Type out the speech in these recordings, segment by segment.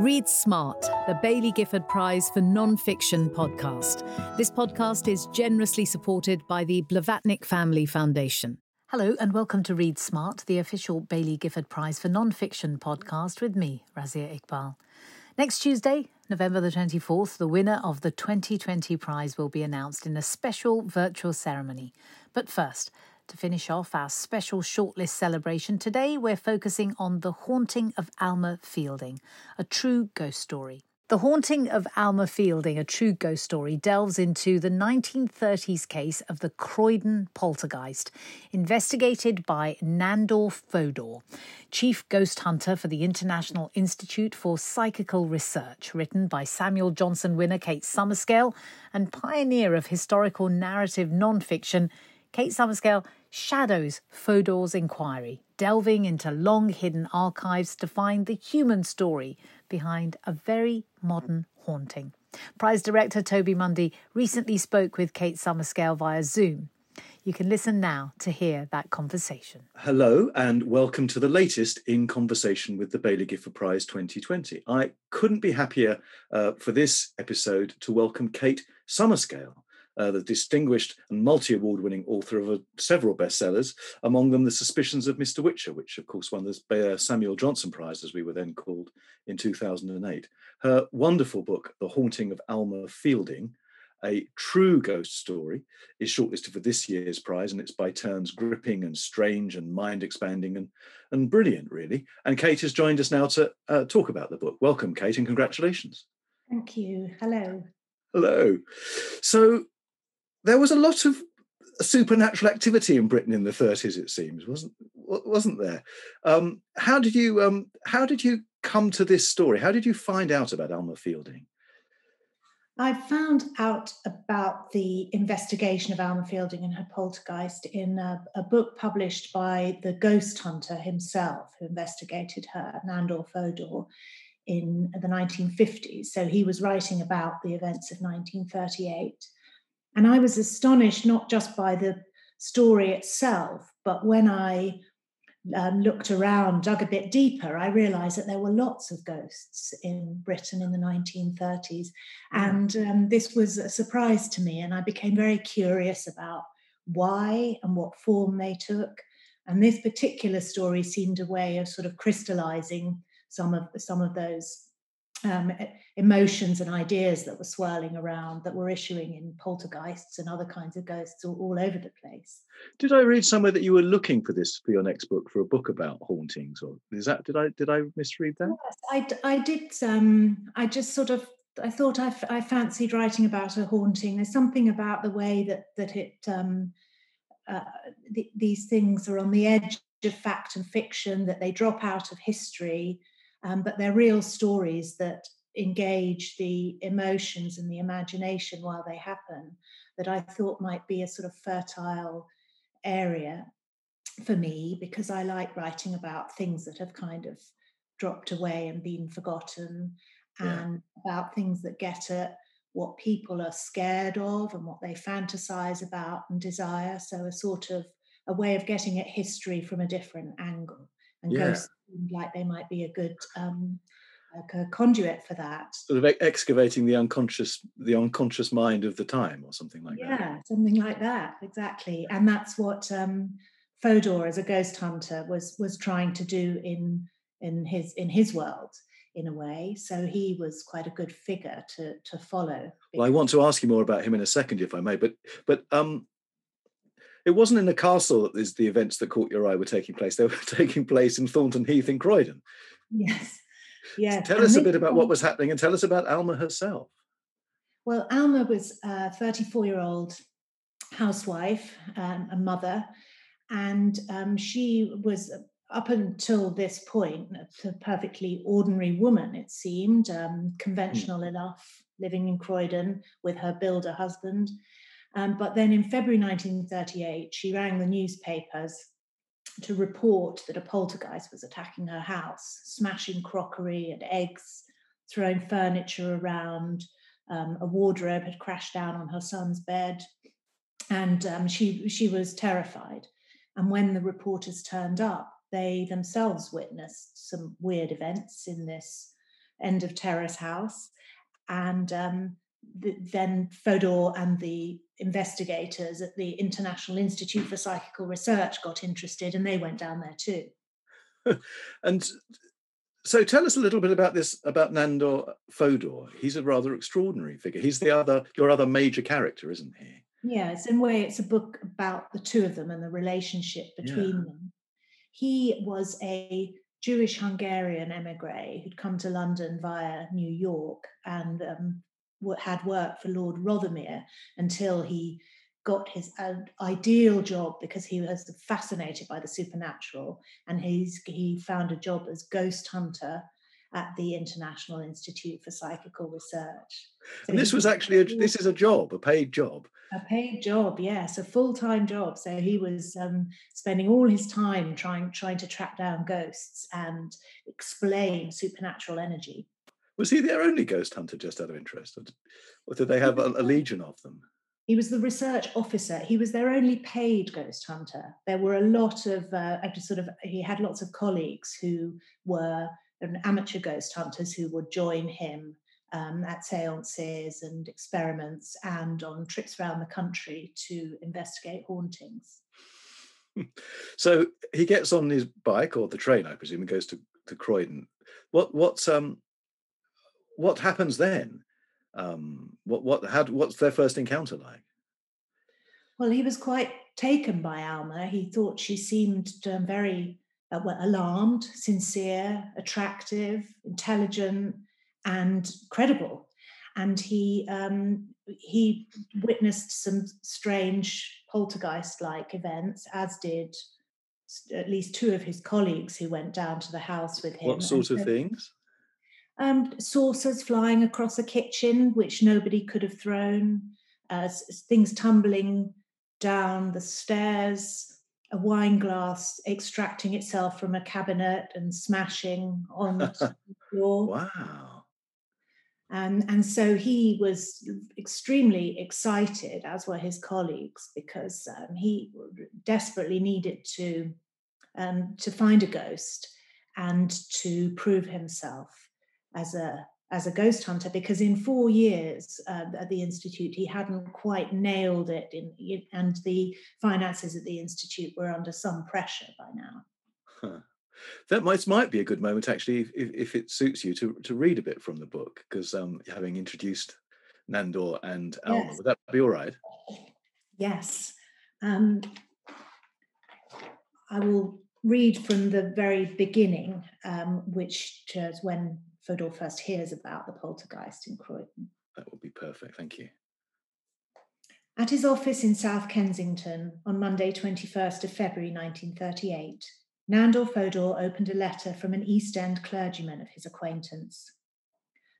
Read Smart, the Baillie Gifford Prize for Non-Fiction podcast. This podcast is generously supported by the Blavatnik Family Foundation. Hello and welcome to Read Smart, the official Baillie Gifford Prize for Non-Fiction podcast with me, Razia Iqbal. Next Tuesday, November the 24th, the winner of the 2020 prize will be announced in a special virtual ceremony. But first, to finish off our special shortlist celebration, today we're focusing on The Haunting of Alma Fielding, a true ghost story. The Haunting of Alma Fielding, a true ghost story, delves into the 1930s case of the Croydon poltergeist, investigated by Nandor Fodor, chief ghost hunter for the International Institute for Psychical Research, written by Samuel Johnson winner Kate Summerscale, and pioneer of historical narrative non-fiction Kate Summerscale shadows Fodor's inquiry, delving into long hidden archives to find the human story behind a very modern haunting. Prize director Toby Mundy recently spoke with Kate Summerscale via Zoom. You can listen now to hear that conversation. Hello, and welcome to the latest in conversation with the Baillie Gifford Prize 2020. I couldn't be happier uh, for this episode to welcome Kate Summerscale uh, the distinguished and multi award winning author of uh, several bestsellers, among them The Suspicions of Mr. Whicher, which, of course, won the Samuel Johnson Prize, as we were then called, in 2008. Her wonderful book, The Haunting of Alma Fielding, a true ghost story, is shortlisted for this year's prize, and it's by turns gripping and strange and mind expanding and, and brilliant, really. And Kate has joined us now to uh, talk about the book. Welcome, Kate, and congratulations. Thank you. Hello. Hello. So, there was a lot of supernatural activity in Britain in the 30s. It seems wasn't wasn't there? Um, how did you um, how did you come to this story? How did you find out about Alma Fielding? I found out about the investigation of Alma Fielding and her poltergeist in a, a, book published by the ghost hunter himself, who investigated her, Nandor Fodor, in the 1950s. So he was writing about the events of 1938. And I was astonished not just by the story itself, but when I um, looked around, dug a bit deeper, I realized that there were lots of ghosts in Britain in the 1930s. Hmm. And um, this was a surprise to me. And I became very curious about why and what form they took. And this particular story seemed a way of sort of crystallizing some of some of those um, emotions and ideas that were swirling around that were issuing in poltergeists and other kinds of ghosts all, all, over the place. Did I read somewhere that you were looking for this for your next book for a book about hauntings, or is that did I did I misread that? Yes, I, I did. Um, I just sort of I thought I, I fancied writing about a haunting. There's something about the way that that it um, uh, th- these things are on the edge of fact and fiction that they drop out of history um, but they're real stories that engage the emotions and the imagination while they happen that I thought might be a sort of fertile area for me because I like writing about things that have kind of dropped away and been forgotten yeah. and about things that get at what people are scared of and what they fantasize about and desire. So a sort of a way of getting at history from a different angle and yeah. ghosts like they might be a good um, like a conduit for that. Sort of excavating the unconscious, the unconscious mind of the time, or something like yeah, that. Yeah, something like that, exactly. And that's what um, Fodor, as a ghost hunter, was was trying to do in in his in his world in a way. So he was quite a good figure to to follow. Well, I want to ask you more about him in a second, if I may. But but um, it wasn't in the castle that these, the events that caught your eye were taking place. They were taking place in Thornton Heath in Croydon. Yes. Yes. tell us a bit about what was happening and tell us about Alma herself. Well, Alma was a 34 year old housewife, um, a mother, and um, she was up until this point a perfectly ordinary woman, it seemed, um, conventional mm. enough, living in Croydon with her builder husband. Um, but then in February 1938, she rang the newspapers to report that a poltergeist was attacking her house, smashing crockery and eggs, throwing furniture around. Um, a wardrobe had crashed down on her son's bed, and um, she she was terrified. And when the reporters turned up, they themselves witnessed some weird events in this end of Terrace House. And um, the, then Fodor and the investigators at the International Institute for Psychical Research got interested and they went down there too. and so tell us a little bit about this about Nandor Fodor. He's a rather extraordinary figure. He's the other your other major character, isn't he? Yes, in a way it's a book about the two of them and the relationship between yeah. them. He was a Jewish Hungarian emigre who'd come to London via New York and um, had worked for Lord Rothermere until he got his ideal job because he was fascinated by the supernatural and he's he found a job as ghost hunter at the International Institute for Psychical Research. So and this was actually a, this is a job, a paid job. A paid job, yes, a full time job. So he was um, spending all his time trying trying to track down ghosts and explain supernatural energy. Was he their only ghost hunter, just out of interest, or did they have a, a legion of them? He was the research officer. He was their only paid ghost hunter. There were a lot of uh, sort of. He had lots of colleagues who were amateur ghost hunters who would join him um, at seances and experiments and on trips around the country to investigate hauntings. So he gets on his bike or the train, I presume, and goes to, to Croydon. What what's um what happens then? Um, what what had what's their first encounter like? Well, he was quite taken by Alma. He thought she seemed um, very uh, well, alarmed, sincere, attractive, intelligent, and credible. And he um, he witnessed some strange poltergeist-like events, as did at least two of his colleagues who went down to the house with him. What sort of things? Um, saucers flying across a kitchen, which nobody could have thrown. Uh, things tumbling down the stairs a wine glass extracting itself from a cabinet and smashing on the floor. Wow. And, and so he was extremely excited, as were his colleagues, because um, he desperately needed to, um, to find a ghost and to prove himself as a, as a ghost hunter because in four years uh, at the institute he hadn't quite nailed it in, and the finances at the institute were under some pressure by now huh. that might might be a good moment actually if, if it suits you to to read a bit from the book because um, having introduced nandor and alma yes. would that be all right yes um, i will read from the very beginning um, which is when Fodor first hears about the poltergeist in Croydon. That would be perfect. Thank you. At his office in South Kensington on Monday, 21st of February 1938, Nandor Fodor opened a letter from an East End clergyman of his acquaintance.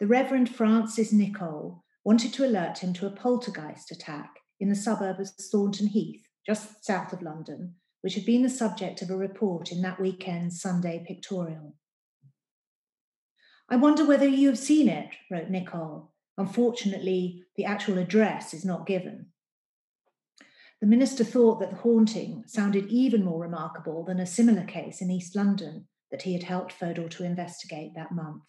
The Reverend Francis Nichol wanted to alert him to a poltergeist attack in the suburb of Thornton Heath, just south of London, which had been the subject of a report in that weekend's Sunday Pictorial. I wonder whether you have seen it, wrote Nichol. Unfortunately, the actual address is not given. The minister thought that the haunting sounded even more remarkable than a similar case in East London that he had helped Fodor to investigate that month.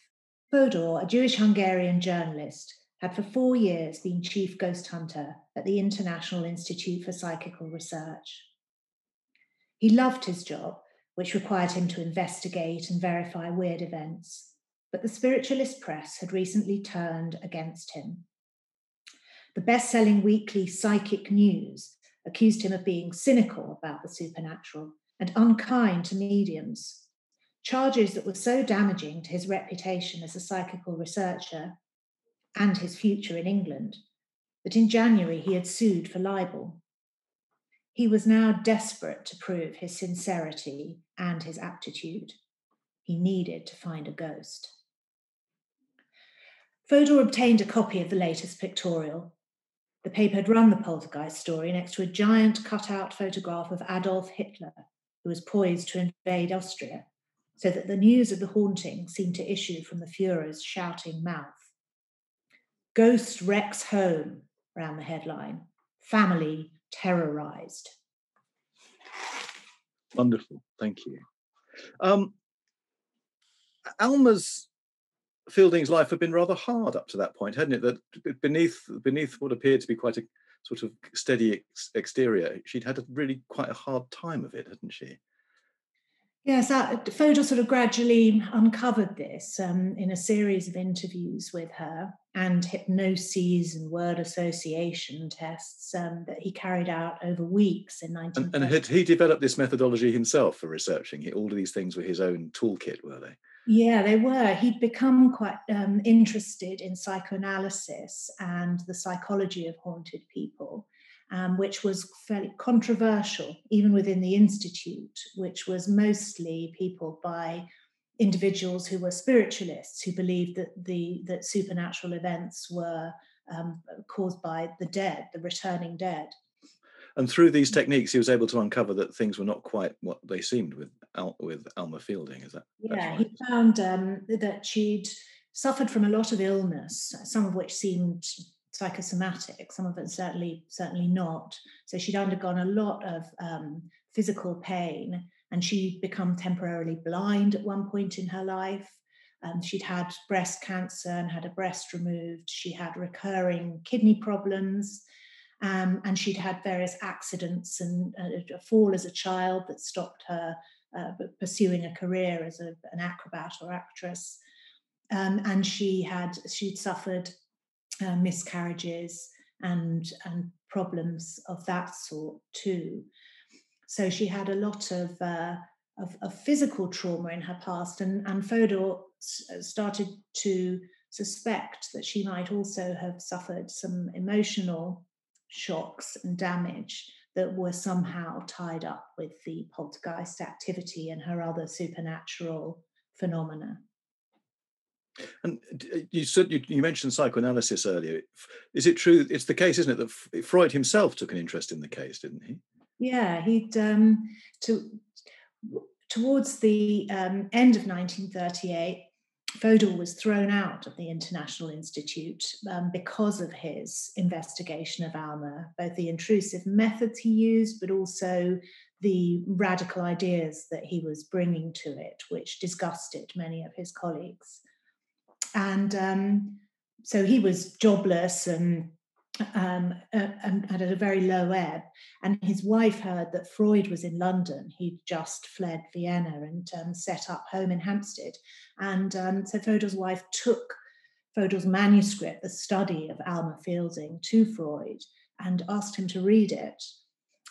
Fodor, a Jewish Hungarian journalist, had for four years been chief ghost hunter at the International Institute for Psychical Research. He loved his job, which required him to investigate and verify weird events but the spiritualist press had recently turned against him. The best selling weekly Psychic News accused him of being cynical about the supernatural and unkind to mediums, charges that were so damaging to his reputation as a psychical researcher and his future in England that in January he had sued for libel. He was now desperate to prove his sincerity and his aptitude. He needed to find a ghost. Fodor obtained a copy of the latest pictorial. The paper had run the poltergeist story next to a giant cut-out photograph of Adolf Hitler, who was poised to invade Austria, so that the news of the haunting seemed to issue from the Fuhrer's shouting mouth. Ghost wrecks home, ran the headline. Family terrorized. Wonderful, thank you. Um, Alma's Fielding's life had been rather hard up to that point, hadn't it? That beneath beneath what appeared to be quite a sort of steady ex- exterior, she'd had a really quite a hard time of it, hadn't she? Yes, uh, Fodor sort of gradually uncovered this um, in a series of interviews with her and hypnoses and word association tests um, that he carried out over weeks in 19. And, and had he developed this methodology himself for researching? All of these things were his own toolkit, were they? Yeah, they were. He'd become quite um, interested in psychoanalysis and the psychology of haunted people um, which was fairly controversial, even within the Institute, which was mostly people by individuals who were spiritualists who believed that the that supernatural events were um, caused by the dead, the returning dead. And through these techniques, he was able to uncover that things were not quite what they seemed with With Alma Fielding. Is that? Yeah, right? he found um, that she'd suffered from a lot of illness, some of which seemed psychosomatic. Some of it certainly certainly not. So she'd undergone a lot of um, physical pain, and she'd become temporarily blind at one point in her life. Um, she'd had breast cancer and had a breast removed. She had recurring kidney problems. Um, and she'd had various accidents and uh, a fall as a child that stopped her uh, pursuing a career as a, an acrobat or actress. Um, and she had she'd suffered uh, miscarriages and and problems of that sort too. So she had a lot of, uh, of, of physical trauma in her past, and and Fodor uh, started to suspect that she might also have suffered some emotional shocks and damage that were somehow tied up with the poltergeist activity and her other supernatural phenomena. And uh, you said you, you, mentioned psychoanalysis earlier. Is it true? It's the case, isn't it, that Freud himself took an interest in the case, didn't he? Yeah, he'd um, to towards the um, end of 1938. Fodor was thrown out of the International Institute um, because of his investigation of Alma, both the intrusive methods he used, but also the radical ideas that he was bringing to it, which disgusted many of his colleagues. And um, so he was jobless and um, uh, and at a very low ebb. And his wife heard that Freud was in London. He'd just fled Vienna and um, set up home in Hampstead. And um, so Fodor's wife took Fodor's manuscript, the study of Alma Fielding, to Freud and asked him to read it.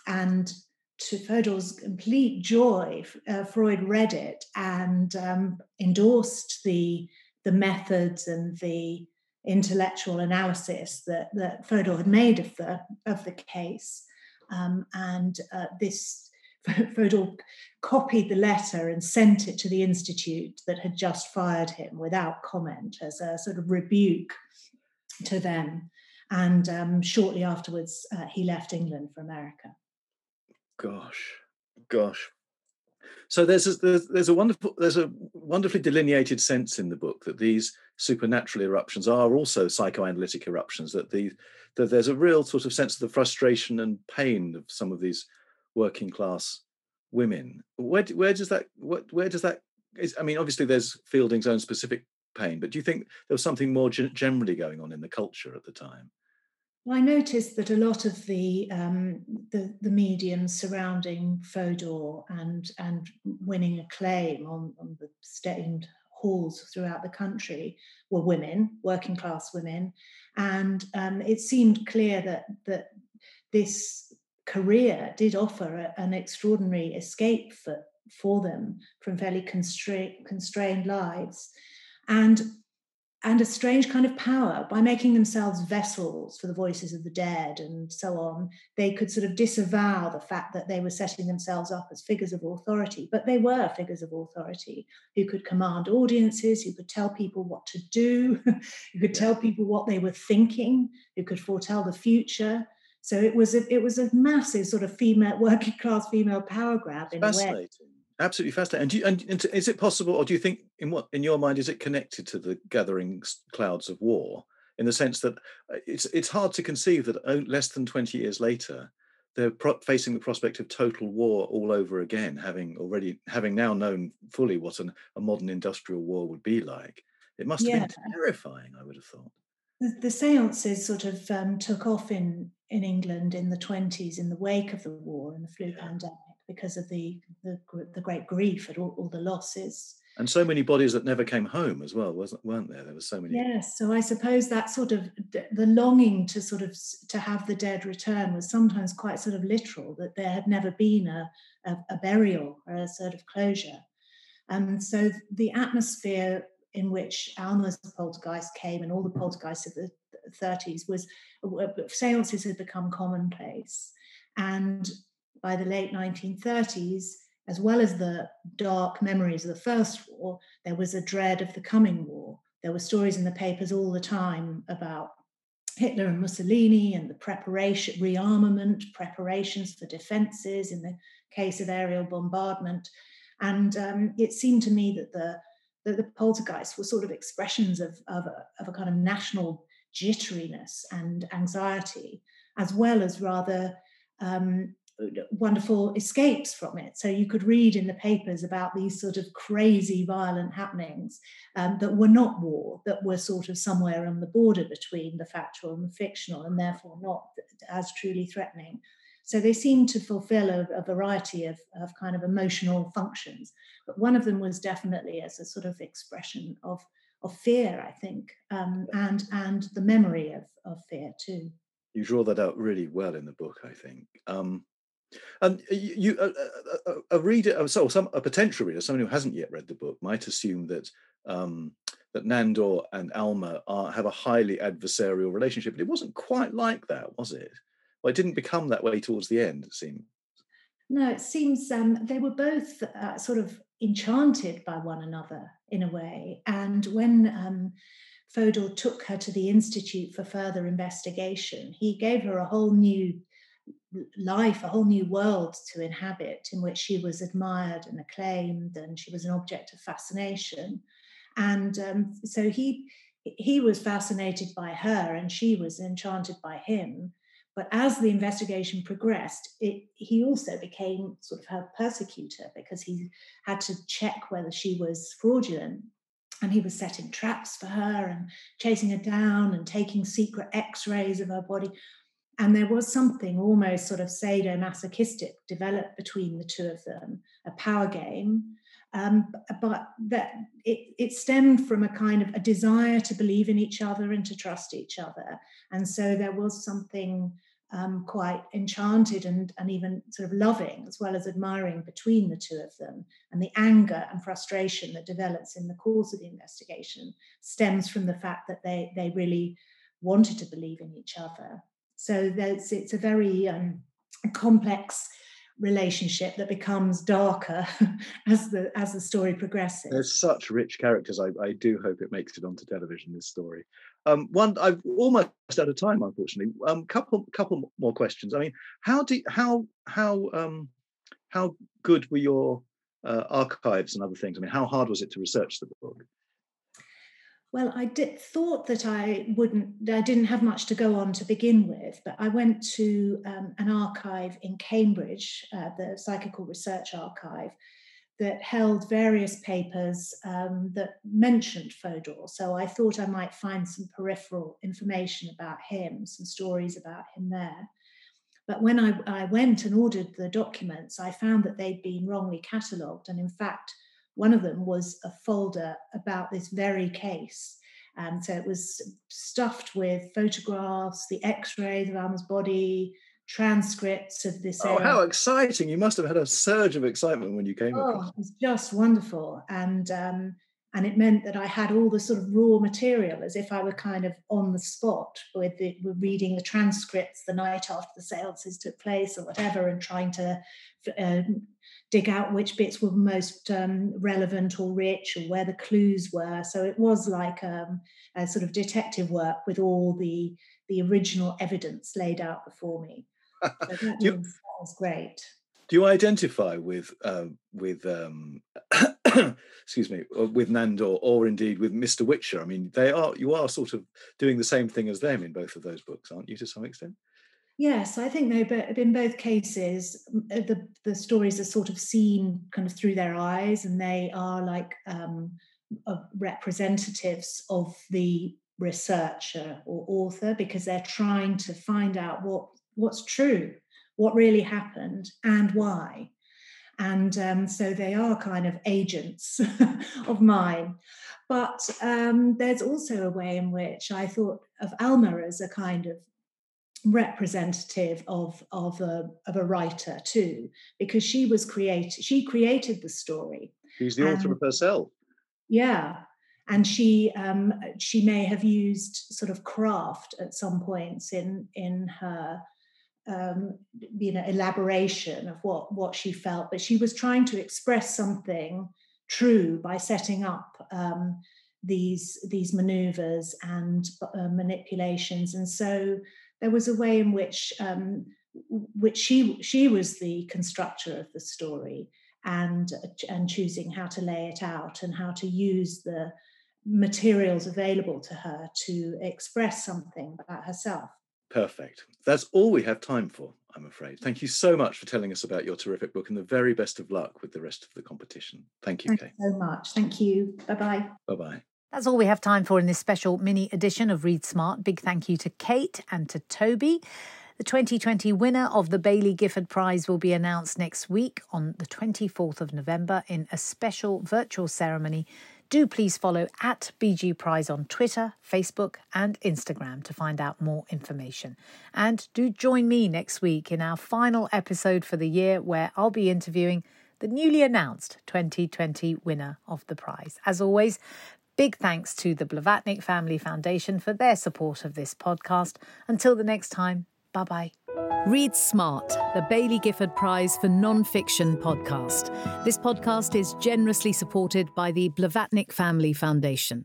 And to Fodor's complete joy, uh, Freud read it and um, endorsed the the methods and the intellectual analysis that, that Fodor had made of the of the case. Um, and uh, this Fodor copied the letter and sent it to the institute that had just fired him without comment as a sort of rebuke to them. And um, shortly afterwards, uh, he left England for America. Gosh, gosh. So there's a, there's, there's a wonderful there's a wonderfully delineated sense in the book that these supernatural eruptions are also psychoanalytic eruptions. That the that there's a real sort of sense of the frustration and pain of some of these working class women. Where where does that what where does that is, I mean, obviously there's Fielding's own specific pain, but do you think there was something more generally going on in the culture at the time? I noticed that a lot of the um, the, the mediums surrounding Fodor and and winning acclaim on, on the stained halls throughout the country were women, working class women, and um, it seemed clear that that this career did offer a, an extraordinary escape for for them from fairly constrained constrained lives, and and a strange kind of power. By making themselves vessels for the voices of the dead and so on they could sort of disavow the fact that they were setting themselves up as figures of authority but they were figures of authority who could command audiences who could tell people what to do who could tell people what they were thinking who could foretell the future. So it was a, it was a massive sort of female working class female power grab in a way absolutely fascinating. And, you, and, and, is it possible, or do you think, in what in your mind, is it connected to the gathering clouds of war? In the sense that uh, it's it's hard to conceive that less than twenty years later, they're pro- facing the prospect of total war all over again, having already having now known fully what an, a modern industrial war would be like. It must have yeah. been terrifying, I would have thought. The, the seances sort of um, took off in, in England in the 20s in the wake of the war and the flu yeah. pandemic because of the, the, the great grief at all, all the losses. And so many bodies that never came home as well wasn't weren't there? There were so many yes so i suppose that sort of the longing to sort of to have the dead return was sometimes quite sort of literal that there had never been a, a, a burial or a sort of closure. And so the atmosphere in which alma's poltergeist came and all the poltergeists of the 30s was seances had become commonplace. And by the late 1930s as well as the dark memories of the First War, there was a dread of the coming war. There were stories in the papers all the time about Hitler and Mussolini and the preparation, rearmament, preparations for defenses in the case of aerial bombardment. And um, it seemed to me that the, that the poltergeists were sort of expressions of, of, a, of a kind of national jitteriness and anxiety, as well as rather um, wonderful escapes from it. So you could read in the papers about these sort of crazy, violent happenings um, that were not war, that were sort of somewhere on the border between the factual and the fictional, and therefore not as truly threatening. So they seem to fulfill a, a variety of, of kind of emotional functions. But one of them was definitely as a sort of expression of, of fear, I think, um, and, and the memory of, of fear too. You draw that out really well in the book, I think. Um, and you, a, a, a, reader, so some a potential reader, someone who hasn't yet read the book, might assume that um, that Nandor and Alma are, have a highly adversarial relationship, but it wasn't quite like that, was it? Well, it didn't become that way towards the end. It seemed. No, it seems um, they were both uh, sort of enchanted by one another in a way, and when. Um, Fodor took her to the Institute for further investigation. He gave her a whole new life, a whole new world to inhabit in which she was admired and acclaimed and she was an object of fascination. And um, so he he was fascinated by her and she was enchanted by him. But as the investigation progressed, it, he also became sort of her persecutor because he had to check whether she was fraudulent. And he was setting traps for her and chasing her down and taking secret x rays of her body, and there was something almost sort of sadomasochistic developed between the two of them, a power game. Um, but that it, it stemmed from a kind of a desire to believe in each other and to trust each other. And so there was something um, quite enchanted and, and even sort of loving as well as admiring between the two of them. And the anger and frustration that develops in the course of the investigation stems from the fact that they, they really wanted to believe in each other. So it's a very um, complex relationship that becomes darker as the as the story progresses. There's such rich characters. I, I do hope it makes it onto television. This story. Um, one I've almost out of time, unfortunately. Um, couple couple more questions. I mean, how do how how um how good were your uh, archives and other things? I mean, how hard was it to research the book? Well, I did, thought that I wouldn't, I didn't have much to go on to begin with, but I went to um, an archive in Cambridge, uh, the Psychical Research Archive, that held various papers um, that mentioned Fodor. So I thought I might find some peripheral information about him, some stories about him there. But when I, I went and ordered the documents, I found that they'd been wrongly catalogued. And in fact, one of them was a folder about this very case. And so it was stuffed with photographs, the x rays of Alma's body, transcripts of this. Oh, how exciting! You must have had a surge of excitement when you came. Oh, across. it was just wonderful. And um, and it meant that I had all the sort of raw material as if I were kind of on the spot with, the, with reading the transcripts the night after the seances took place or whatever, and trying to uh, dig out which bits were most um, relevant or rich or where the clues were. So it was like um, a sort of detective work with all the the original evidence laid out before me. So that, was, that, was, great. Do you identify with uh, with um, excuse me uh, with Nandor or indeed with Mr. Whicher? I mean, they are you are sort of doing the same thing as them in both of those books, aren't you, to some extent? Yes, I think they in both cases uh, the the stories are sort of seen kind of through their eyes, and they are like um, representatives of the researcher or author because they're trying to find out what what's true, what really happened, and why. And um, so they are kind of agents of mine. But um, there's also a way in which I thought of Alma as a kind of representative of of a of a writer too, because she was created. She created the story. She's the author of herself. Yeah, and she um, she may have used sort of craft at some points in in her um, you know elaboration of what what she felt, but she was trying to express something true by setting up um, these these maneuvers and uh, manipulations, and so there was a way in which um, which she she was the constructor of the story and and choosing how to lay it out and how to use the materials available to her to express something about herself. Perfect. That's all we have time for, I'm afraid. Thank you so much for telling us about your terrific book and the very best of luck with the rest of the competition. Thank you, Thank Kate. You so much. Thank you. Bye bye. Bye bye. That's all we have time for in this special mini edition of Read Smart. Big thank you to Kate and to Toby. The 2020 winner of the Baillie Gifford Prize will be announced next week on the 24th of November in a special virtual ceremony do please follow at BG Prize on Twitter, Facebook, and Instagram to find out more information. And do join me next week in our final episode for the year where I'll be interviewing the newly announced 2020 winner of the prize. As always, big thanks to the Blavatnik Family Foundation for their support of this podcast. Until the next time, bye bye. Read Smart, the Baillie Gifford Prize for Non-Fiction podcast. This podcast is generously supported by the Blavatnik Family Foundation.